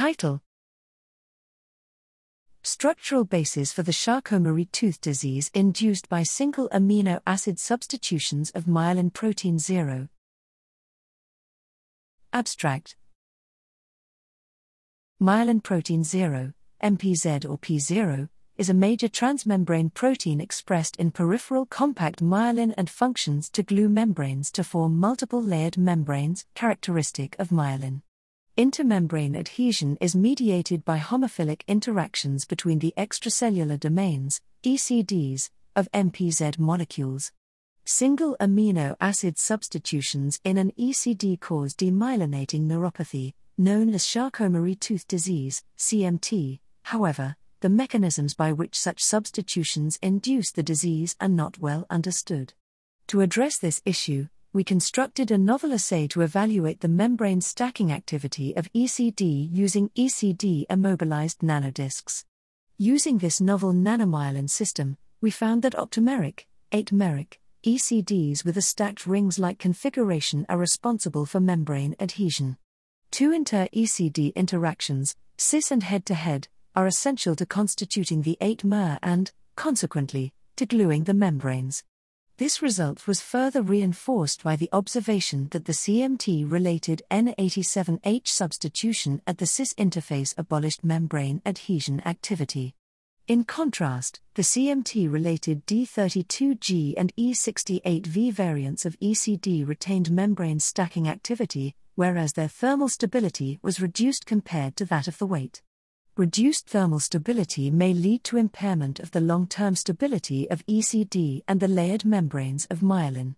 Title Structural basis for the Charcot-Marie tooth disease induced by single amino acid substitutions of myelin protein 0. Abstract Myelin protein 0, MPZ or P0, is a major transmembrane protein expressed in peripheral compact myelin and functions to glue membranes to form multiple layered membranes, characteristic of myelin. Intermembrane adhesion is mediated by homophilic interactions between the extracellular domains, ECDs, of MPZ molecules. Single amino acid substitutions in an ECD cause demyelinating neuropathy, known as Charcot Marie tooth disease, CMT. However, the mechanisms by which such substitutions induce the disease are not well understood. To address this issue, we constructed a novel assay to evaluate the membrane stacking activity of ECD using ECD immobilized nanodiscs. Using this novel nanomyelin system, we found that octameric, 8 meric, ECDs with a stacked rings like configuration are responsible for membrane adhesion. Two inter ECD interactions, cis and head to head, are essential to constituting the 8 mer and, consequently, to gluing the membranes. This result was further reinforced by the observation that the CMT related N87H substitution at the cis interface abolished membrane adhesion activity. In contrast, the CMT related D32G and E68V variants of ECD retained membrane stacking activity, whereas their thermal stability was reduced compared to that of the weight. Reduced thermal stability may lead to impairment of the long term stability of ECD and the layered membranes of myelin.